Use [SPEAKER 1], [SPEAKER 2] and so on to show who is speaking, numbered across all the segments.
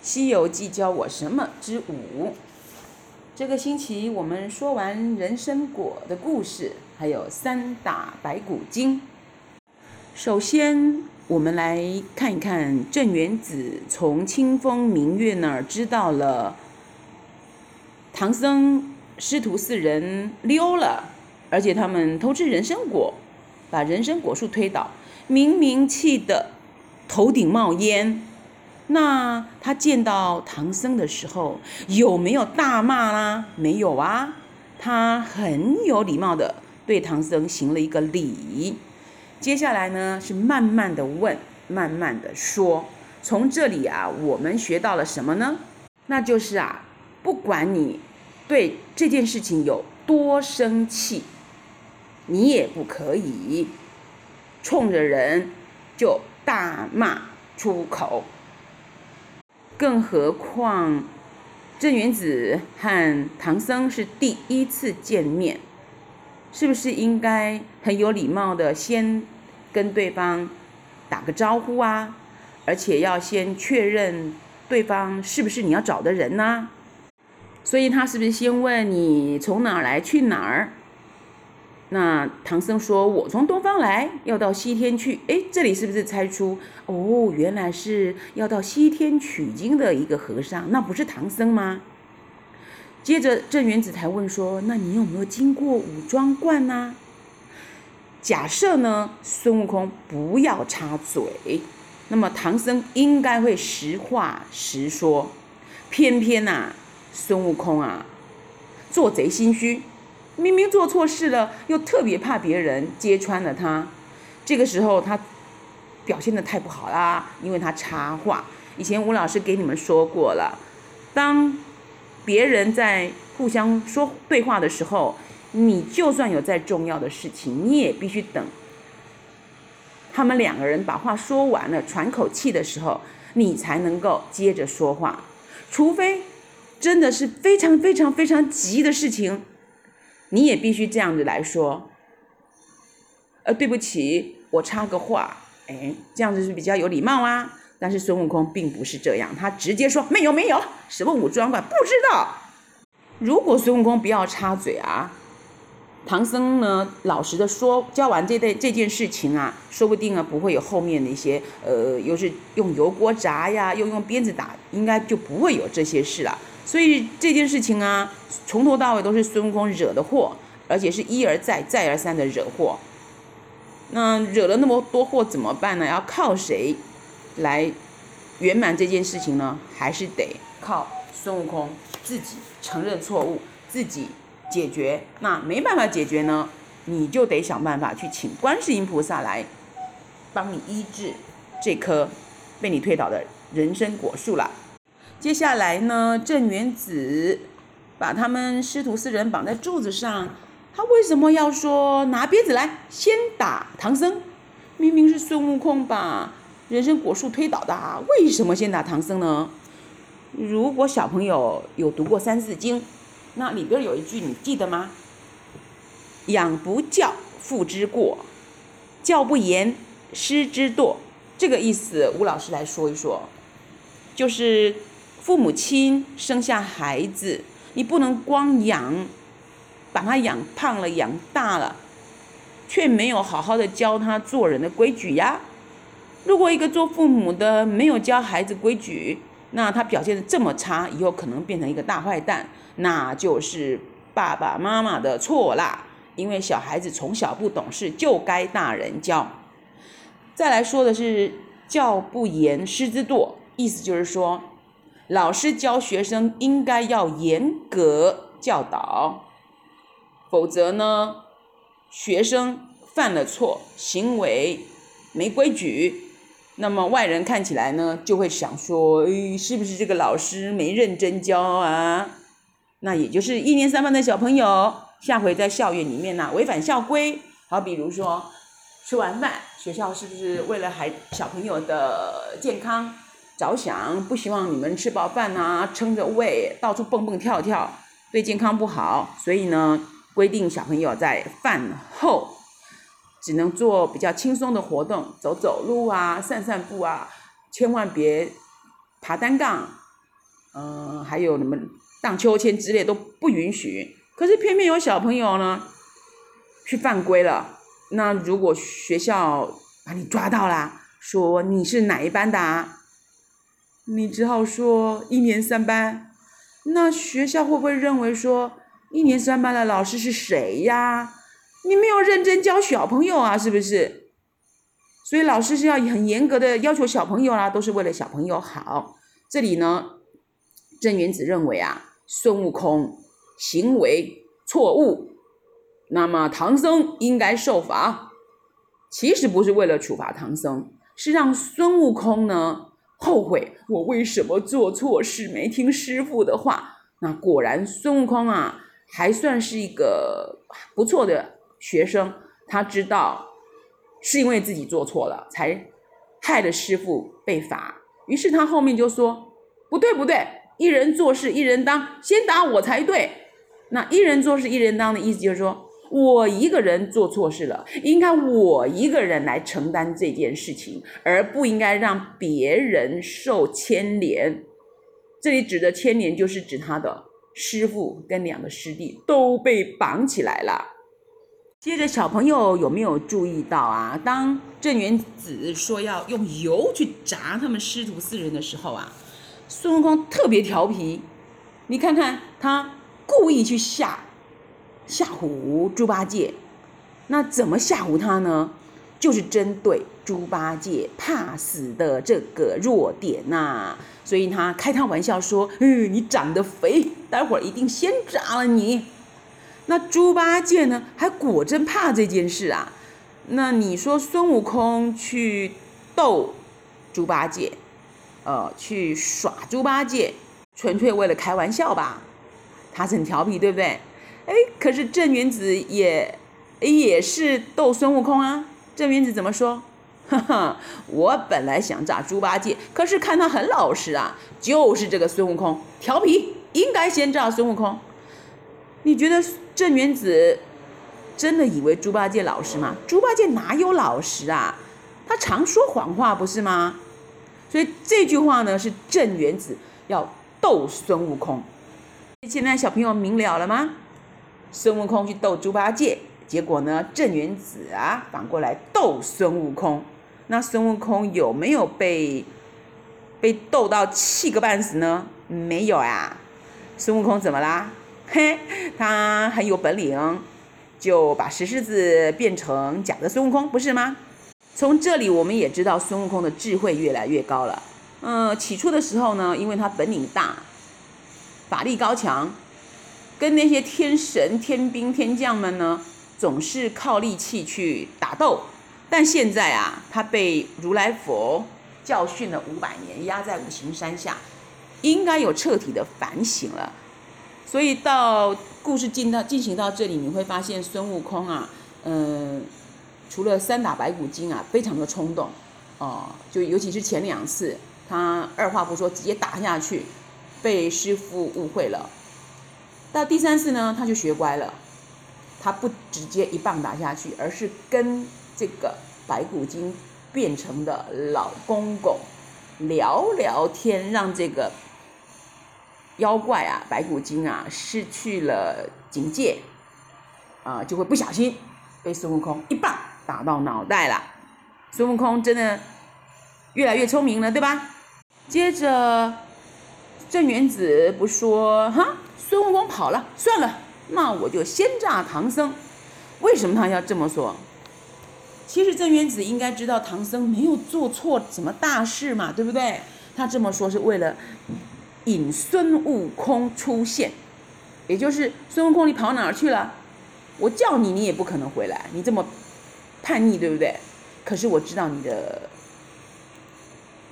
[SPEAKER 1] 西游记教我什么之五。这个星期我们说完人参果的故事，还有三打白骨精。首先，我们来看一看镇元子从清风明月那儿知道了唐僧师徒四人溜了，而且他们偷吃人参果，把人参果树推倒，明明气得头顶冒烟。那他见到唐僧的时候，有没有大骂啦？没有啊，他很有礼貌的对唐僧行了一个礼。接下来呢，是慢慢的问，慢慢的说。从这里啊，我们学到了什么呢？那就是啊，不管你对这件事情有多生气，你也不可以冲着人就大骂出口。更何况，镇元子和唐僧是第一次见面，是不是应该很有礼貌的先跟对方打个招呼啊？而且要先确认对方是不是你要找的人呢？所以他是不是先问你从哪儿来，去哪儿？那唐僧说：“我从东方来，要到西天去。”哎，这里是不是猜出哦，原来是要到西天取经的一个和尚？那不是唐僧吗？接着镇元子才问说：“那你有没有经过五庄观呢？”假设呢，孙悟空不要插嘴，那么唐僧应该会实话实说。偏偏呐、孙悟空啊，做贼心虚。明明做错事了，又特别怕别人揭穿了他。这个时候他表现的太不好啦，因为他插话。以前吴老师给你们说过了，当别人在互相说对话的时候，你就算有再重要的事情，你也必须等他们两个人把话说完了，喘口气的时候，你才能够接着说话。除非真的是非常非常非常急的事情。你也必须这样子来说，呃，对不起，我插个话，哎，这样子是比较有礼貌啊。但是孙悟空并不是这样，他直接说没有没有，什么五庄观不知道。如果孙悟空不要插嘴啊，唐僧呢老实的说，教完这件这件事情啊，说不定啊不会有后面的一些，呃，又是用油锅炸呀，又用鞭子打，应该就不会有这些事了。所以这件事情啊，从头到尾都是孙悟空惹的祸，而且是一而再、再而三的惹祸。那惹了那么多祸怎么办呢？要靠谁来圆满这件事情呢？还是得靠孙悟空自己承认错误，自己解决。那没办法解决呢，你就得想办法去请观世音菩萨来帮你医治这棵被你推倒的人参果树了。接下来呢，镇元子把他们师徒四人绑在柱子上，他为什么要说拿鞭子来先打唐僧？明明是孙悟空把人参果树推倒的啊，为什么先打唐僧呢？如果小朋友有读过《三字经》，那里边有一句你记得吗？养不教，父之过；教不严，师之惰。这个意思，吴老师来说一说，就是。父母亲生下孩子，你不能光养，把他养胖了、养大了，却没有好好的教他做人的规矩呀。如果一个做父母的没有教孩子规矩，那他表现的这么差，以后可能变成一个大坏蛋，那就是爸爸妈妈的错啦。因为小孩子从小不懂事，就该大人教。再来说的是教不严，师之惰，意思就是说。老师教学生应该要严格教导，否则呢，学生犯了错，行为没规矩，那么外人看起来呢，就会想说，诶，是不是这个老师没认真教啊？那也就是一年三班的小朋友，下回在校园里面呢，违反校规，好，比如说吃完饭，学校是不是为了孩小朋友的健康？着想，不希望你们吃饱饭呐，撑着胃到处蹦蹦跳跳，对健康不好。所以呢，规定小朋友在饭后只能做比较轻松的活动，走走路啊，散散步啊，千万别爬单杠，嗯、还有什么荡秋千之类都不允许。可是偏偏有小朋友呢，去犯规了。那如果学校把你抓到啦，说你是哪一班的啊？你只好说一年三班。那学校会不会认为说一年三班的老师是谁呀？你没有认真教小朋友啊，是不是？所以老师是要很严格的要求小朋友啦，都是为了小朋友好。这里呢，郑元子认为啊，孙悟空行为错误，那么唐僧应该受罚。其实不是为了处罚唐僧，是让孙悟空呢后悔，我为什么做错事，没听师傅的话。那果然孙悟空啊，还算是一个不错的学生，他知道是因为自己做错了，才害了师傅被罚。于是他后面就说：“不对，不对，一人做事一人当，先打我才对。”那一人做事一人当的意思就是说，我一个人做错事了，应该我一个人来承担这件事情，而不应该让别人受牵连。这里指的牵连，就是指他的师父跟两个师弟都被绑起来了。接着，小朋友有没有注意到啊？当镇元子说要用油去炸他们师徒四人的时候啊，孙悟空特别调皮。你看看他。故意去吓吓唬猪八戒，那怎么吓唬他呢？就是针对猪八戒怕死的这个弱点呐、所以他开他玩笑说：“嗯，你长得肥，待会儿一定先炸了你。”那猪八戒呢，还果真怕这件事啊。那你说孙悟空去逗猪八戒，呃，去耍猪八戒，纯粹为了开玩笑吧？他是很调皮，对不对？哎，可是镇元子也也是逗孙悟空啊。镇元子怎么说？哈哈，我本来想炸猪八戒，可是看他很老实啊，就是这个孙悟空调皮，应该先炸孙悟空。你觉得镇元子真的以为猪八戒老实吗？猪八戒哪有老实啊？他常说谎话，不是吗？所以这句话呢，是镇元子要逗孙悟空。现在小朋友明了了吗？孙悟空去斗猪八戒，结果呢，镇元子啊反过来斗孙悟空。那孙悟空有没有被被斗到气个半死呢？没有啊。孙悟空怎么啦？嘿，他很有本领，就把石狮子变成假的孙悟空，不是吗？从这里我们也知道孙悟空的智慧越来越高了。嗯，起初的时候呢，因为他本领大。法力高强，跟那些天神、天兵天将们呢，总是靠力气去打斗。但现在啊，他被如来佛教训了五百年，压在五行山下，应该有彻底的反省了。所以到故事进到进行到这里，你会发现孙悟空啊，嗯、除了三打白骨精啊，非常的冲动，哦、就尤其是前两次，他二话不说直接打下去。被师傅误会了，到第三次呢，他就学乖了，他不直接一棒打下去，而是跟这个白骨精变成的老公公聊聊天，让这个妖怪啊，白骨精啊，失去了警戒，啊，就会不小心被孙悟空一棒打到脑袋了。孙悟空真的越来越聪明了，对吧？接着。镇元子不说哈，孙悟空跑了，算了，那我就先炸唐僧。为什么他要这么说？其实镇元子应该知道唐僧没有做错什么大事嘛，对不对？他这么说是为了引孙悟空出现，也就是孙悟空你跑哪儿去了？我叫你，你也不可能回来，你这么叛逆，对不对？可是我知道你的。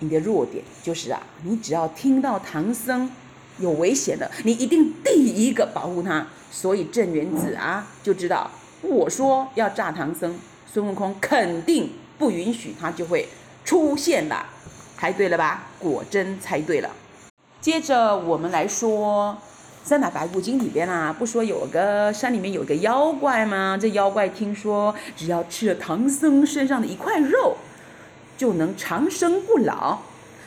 [SPEAKER 1] 你的弱点就是啊，你只要听到唐僧有危险了，你一定第一个保护他。所以镇元子啊就知道，我说要炸唐僧，孙悟空肯定不允许，他就会出现了。猜对了吧？果真猜对了。接着我们来说《三打白骨精》里边啊，不说有个山里面有个妖怪吗？这妖怪听说只要吃了唐僧身上的一块肉。就能长生不老，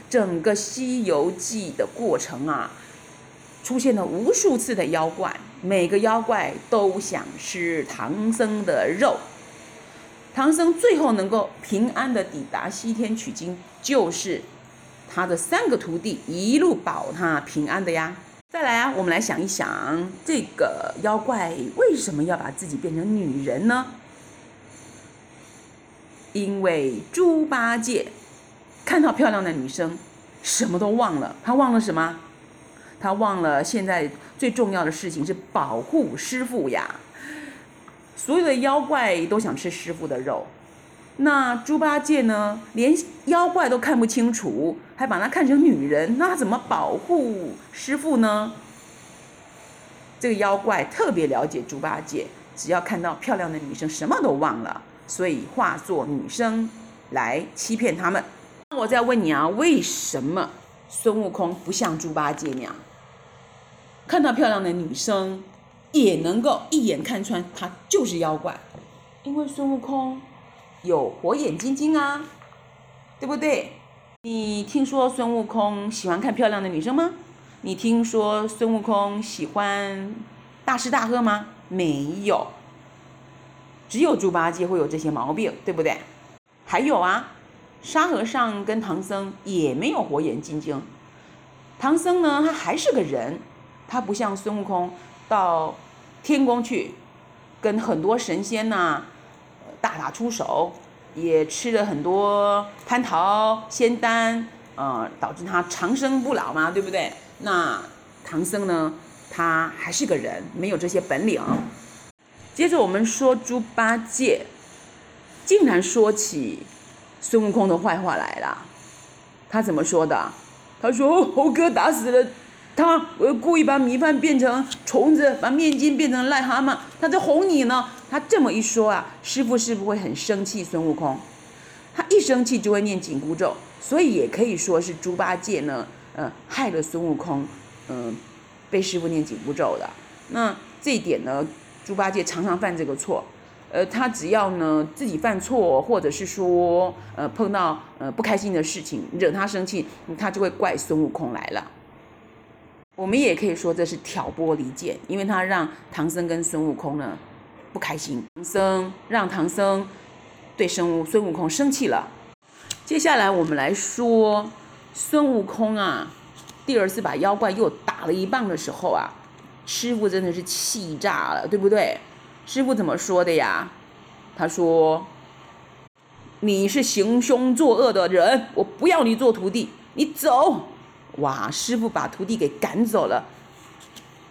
[SPEAKER 1] 整个《西游记》的过程啊，出现了无数次的妖怪，每个妖怪都想吃唐僧的肉。唐僧最后能够平安的抵达西天取经，就是他的三个徒弟一路保他平安的呀。再来啊，我们来想一想，这个妖怪为什么要把自己变成女人呢？因为猪八戒看到漂亮的女生，什么都忘了。他忘了什么？他忘了现在最重要的事情是保护师傅呀。所有的妖怪都想吃师傅的肉，那猪八戒呢？连妖怪都看不清楚，还把他看成女人，那他怎么保护师傅呢？这个妖怪特别了解猪八戒，只要看到漂亮的女生，什么都忘了。所以化作女生来欺骗他们。那我再问你啊，为什么孙悟空不像猪八戒那样，看到漂亮的女生也能够一眼看穿她就是妖怪？因为孙悟空有火眼金睛啊，对不对？你听说孙悟空喜欢看漂亮的女生吗？你听说孙悟空喜欢大吃大喝吗？没有。只有猪八戒会有这些毛病，对不对？还有啊，沙和尚跟唐僧也没有火眼金睛。唐僧呢，他还是个人，他不像孙悟空到天宫去，跟很多神仙呐、啊、大打出手，也吃了很多蟠桃仙丹，呃，导致他长生不老嘛，对不对？那唐僧呢，他还是个人，没有这些本领。接着我们说猪八戒，竟然说起孙悟空的坏话来了。他怎么说的？他说：“猴哥打死了他，我故意把米饭变成虫子，把面筋变成癞蛤蟆，他在哄你呢。”他这么一说啊，师傅是不是会很生气？孙悟空，他一生气就会念紧箍咒，所以也可以说是猪八戒呢，呃，害了孙悟空，嗯、呃，被师傅念紧箍咒的。那这一点呢？猪八戒常常犯这个错，呃，他只要呢自己犯错，或者是说呃碰到呃不开心的事情，惹他生气，他就会怪孙悟空来了。我们也可以说这是挑拨离间，因为他让唐僧跟孙悟空呢不开心，唐僧让唐僧对孙悟孙悟空生气了。接下来我们来说孙悟空啊，第二次把妖怪又打了一棒的时候啊。师傅真的是气炸了，对不对？师傅怎么说的呀？他说：“你是行凶作恶的人，我不要你做徒弟，你走！”哇，师傅把徒弟给赶走了。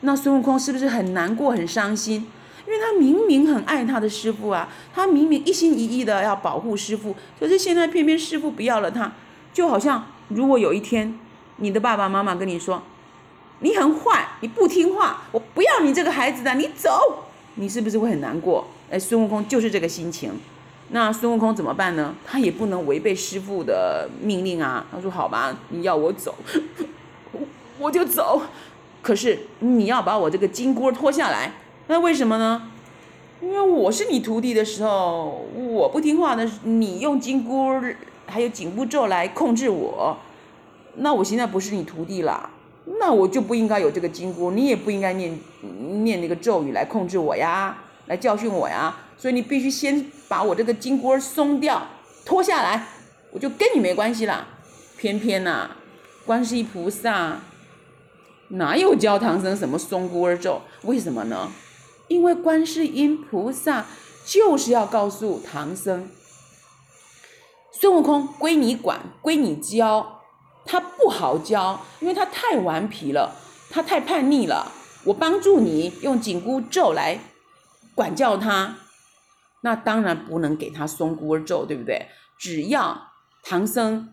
[SPEAKER 1] 那孙悟空是不是很难过、很伤心？因为他明明很爱他的师傅啊，他明明一心一意的要保护师傅，可是现在偏偏师傅不要了他，就好像如果有一天你的爸爸妈妈跟你说。你很坏，你不听话，我不要你这个孩子的，你走，你是不是会很难过？哎，孙悟空就是这个心情。那孙悟空怎么办呢？他也不能违背师傅的命令啊。他说：“好吧，你要我走，我 我就走。可是你要把我这个金箍脱下来，那为什么呢？因为我是你徒弟的时候，我不听话的，你用金箍还有紧箍咒来控制我，那我现在不是你徒弟了。”那我就不应该有这个金箍，你也不应该念念那个咒语来控制我呀，来教训我呀。所以你必须先把我这个金箍松掉，脱下来，我就跟你没关系了。偏偏呐、观世音菩萨哪有教唐僧什么松箍咒？为什么呢？因为观世音菩萨就是要告诉唐僧，孙悟空归你管，归你教。他不好教，因为他太顽皮了，他太叛逆了。我帮助你用紧箍咒来管教他，那当然不能给他松箍咒，对不对？只要唐僧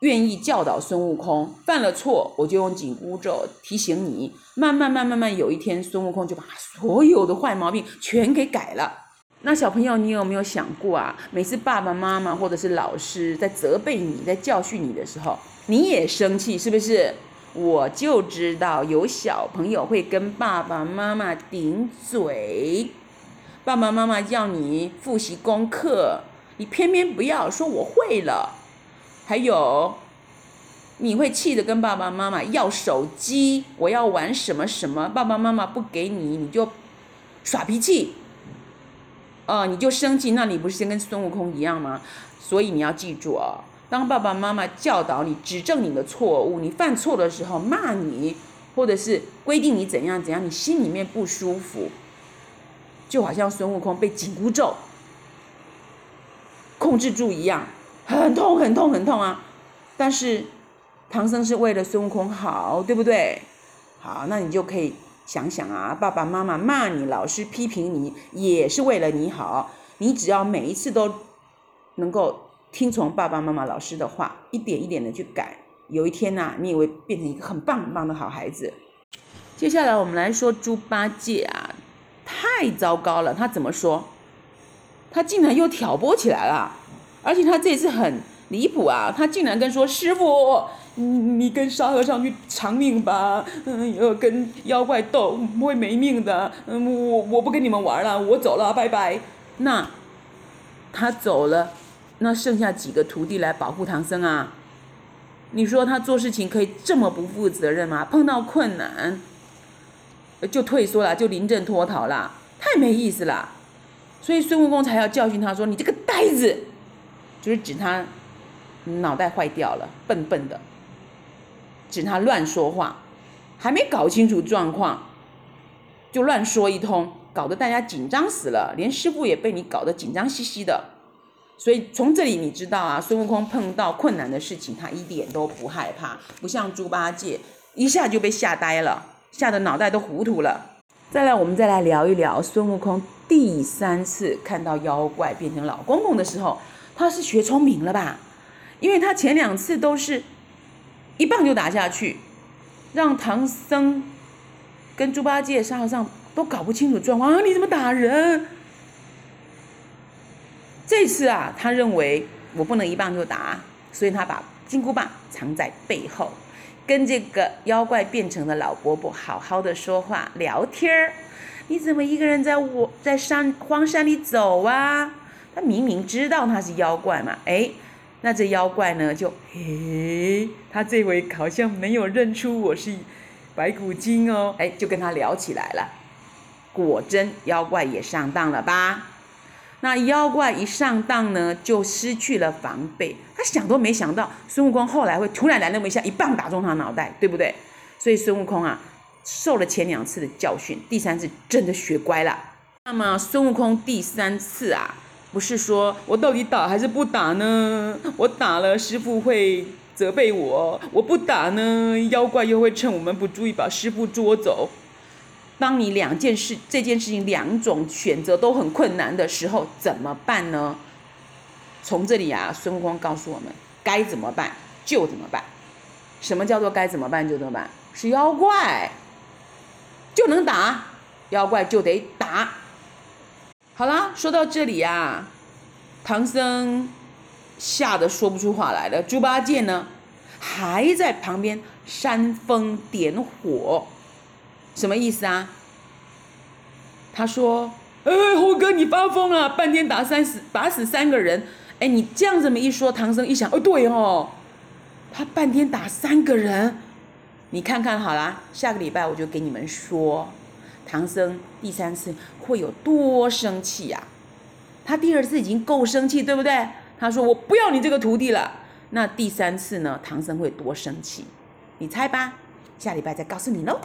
[SPEAKER 1] 愿意教导孙悟空，犯了错，我就用紧箍咒提醒你。慢慢慢慢慢，有一天孙悟空就把所有的坏毛病全给改了。那小朋友，你有没有想过啊？每次爸爸妈妈或者是老师在责备你、在教训你的时候，你也生气，是不是？我就知道有小朋友会跟爸爸妈妈顶嘴，爸爸妈妈叫你复习功课，你偏偏不要，说我会了。还有，你会气得跟爸爸妈妈要手机，我要玩什么什么，爸爸妈妈不给你，你就耍脾气，哦，你就生气，那你不是先跟孙悟空一样吗？所以你要记住哦，当爸爸妈妈教导你、指正你的错误，你犯错的时候骂你，或者是规定你怎样怎样，你心里面不舒服，就好像孙悟空被紧箍咒控制住一样，很痛很痛很痛啊，但是。唐僧是为了孙悟空好，对不对？好，那你就可以想想啊，爸爸妈妈骂你，老师批评你，也是为了你好。你只要每一次都能够听从爸爸妈妈、老师的话，一点一点的去改，有一天呐、你也会变成一个很棒很棒的好孩子。接下来我们来说猪八戒啊，太糟糕了，他怎么说？他竟然又挑拨起来了，而且他这次很离谱啊，他竟然跟说师傅。你你跟沙和尚去偿命吧，嗯，要跟妖怪斗会没命的，嗯，我我不跟你们玩了，我走了，拜拜。那他走了，那剩下几个徒弟来保护唐僧啊？你说他做事情可以这么不负责任吗？碰到困难就退缩了，就临阵脱逃了，太没意思了。所以孙悟空才要教训他说：“你这个呆子，就是指他脑袋坏掉了，笨笨的。”指他乱说话，还没搞清楚状况，就乱说一通，搞得大家紧张死了，连师傅也被你搞得紧张兮兮的。所以从这里你知道啊，孙悟空碰到困难的事情，他一点都不害怕，不像猪八戒一下就被吓呆了，吓得脑袋都糊涂了。再来，我们再来聊一聊孙悟空第三次看到妖怪变成老公公的时候，他是学聪明了吧？因为他前两次都是。一棒就打下去，让唐僧跟猪八戒、沙和尚都搞不清楚状况啊！你怎么打人？这次啊，他认为我不能一棒就打，所以他把金箍棒藏在背后，跟这个妖怪变成的老伯伯好好的说话聊天儿。你怎么一个人在我在山荒山里走啊？他明明知道他是妖怪嘛，哎。那这妖怪呢？就嘿，他这回好像没有认出我是白骨精哦，哎，就跟他聊起来了。果真，妖怪也上当了吧？那妖怪一上当呢，就失去了防备。他想都没想到，孙悟空后来会突然来那么一下，一棒打中他脑袋，对不对？所以孙悟空啊，受了前两次的教训，第三次真的学乖了。那么孙悟空第三次啊。不是说我到底打还是不打呢？我打了，师傅会责备我；我不打呢，妖怪又会趁我们不注意把师傅捉走。当你两件事，这件事情两种选择都很困难的时候，怎么办呢？从这里啊，孙悟空告诉我们，该怎么办就怎么办。什么叫做该怎么办就怎么办？是妖怪就能打，妖怪就得打。好啦，说到这里呀、啊，唐僧吓得说不出话来了。猪八戒呢，还在旁边煽风点火，什么意思啊？他说：“哎，猴哥，你发疯了，半天打三死，打死三个人。哎，你这样这么一说，唐僧一想，哦，对哦，他半天打三个人，你看看好啦，下个礼拜我就给你们说。”唐僧第三次会有多生气呀？他第二次已经够生气，对不对？他说：“我不要你这个徒弟了。”那第三次呢？唐僧会多生气？你猜吧，下礼拜再告诉你喽。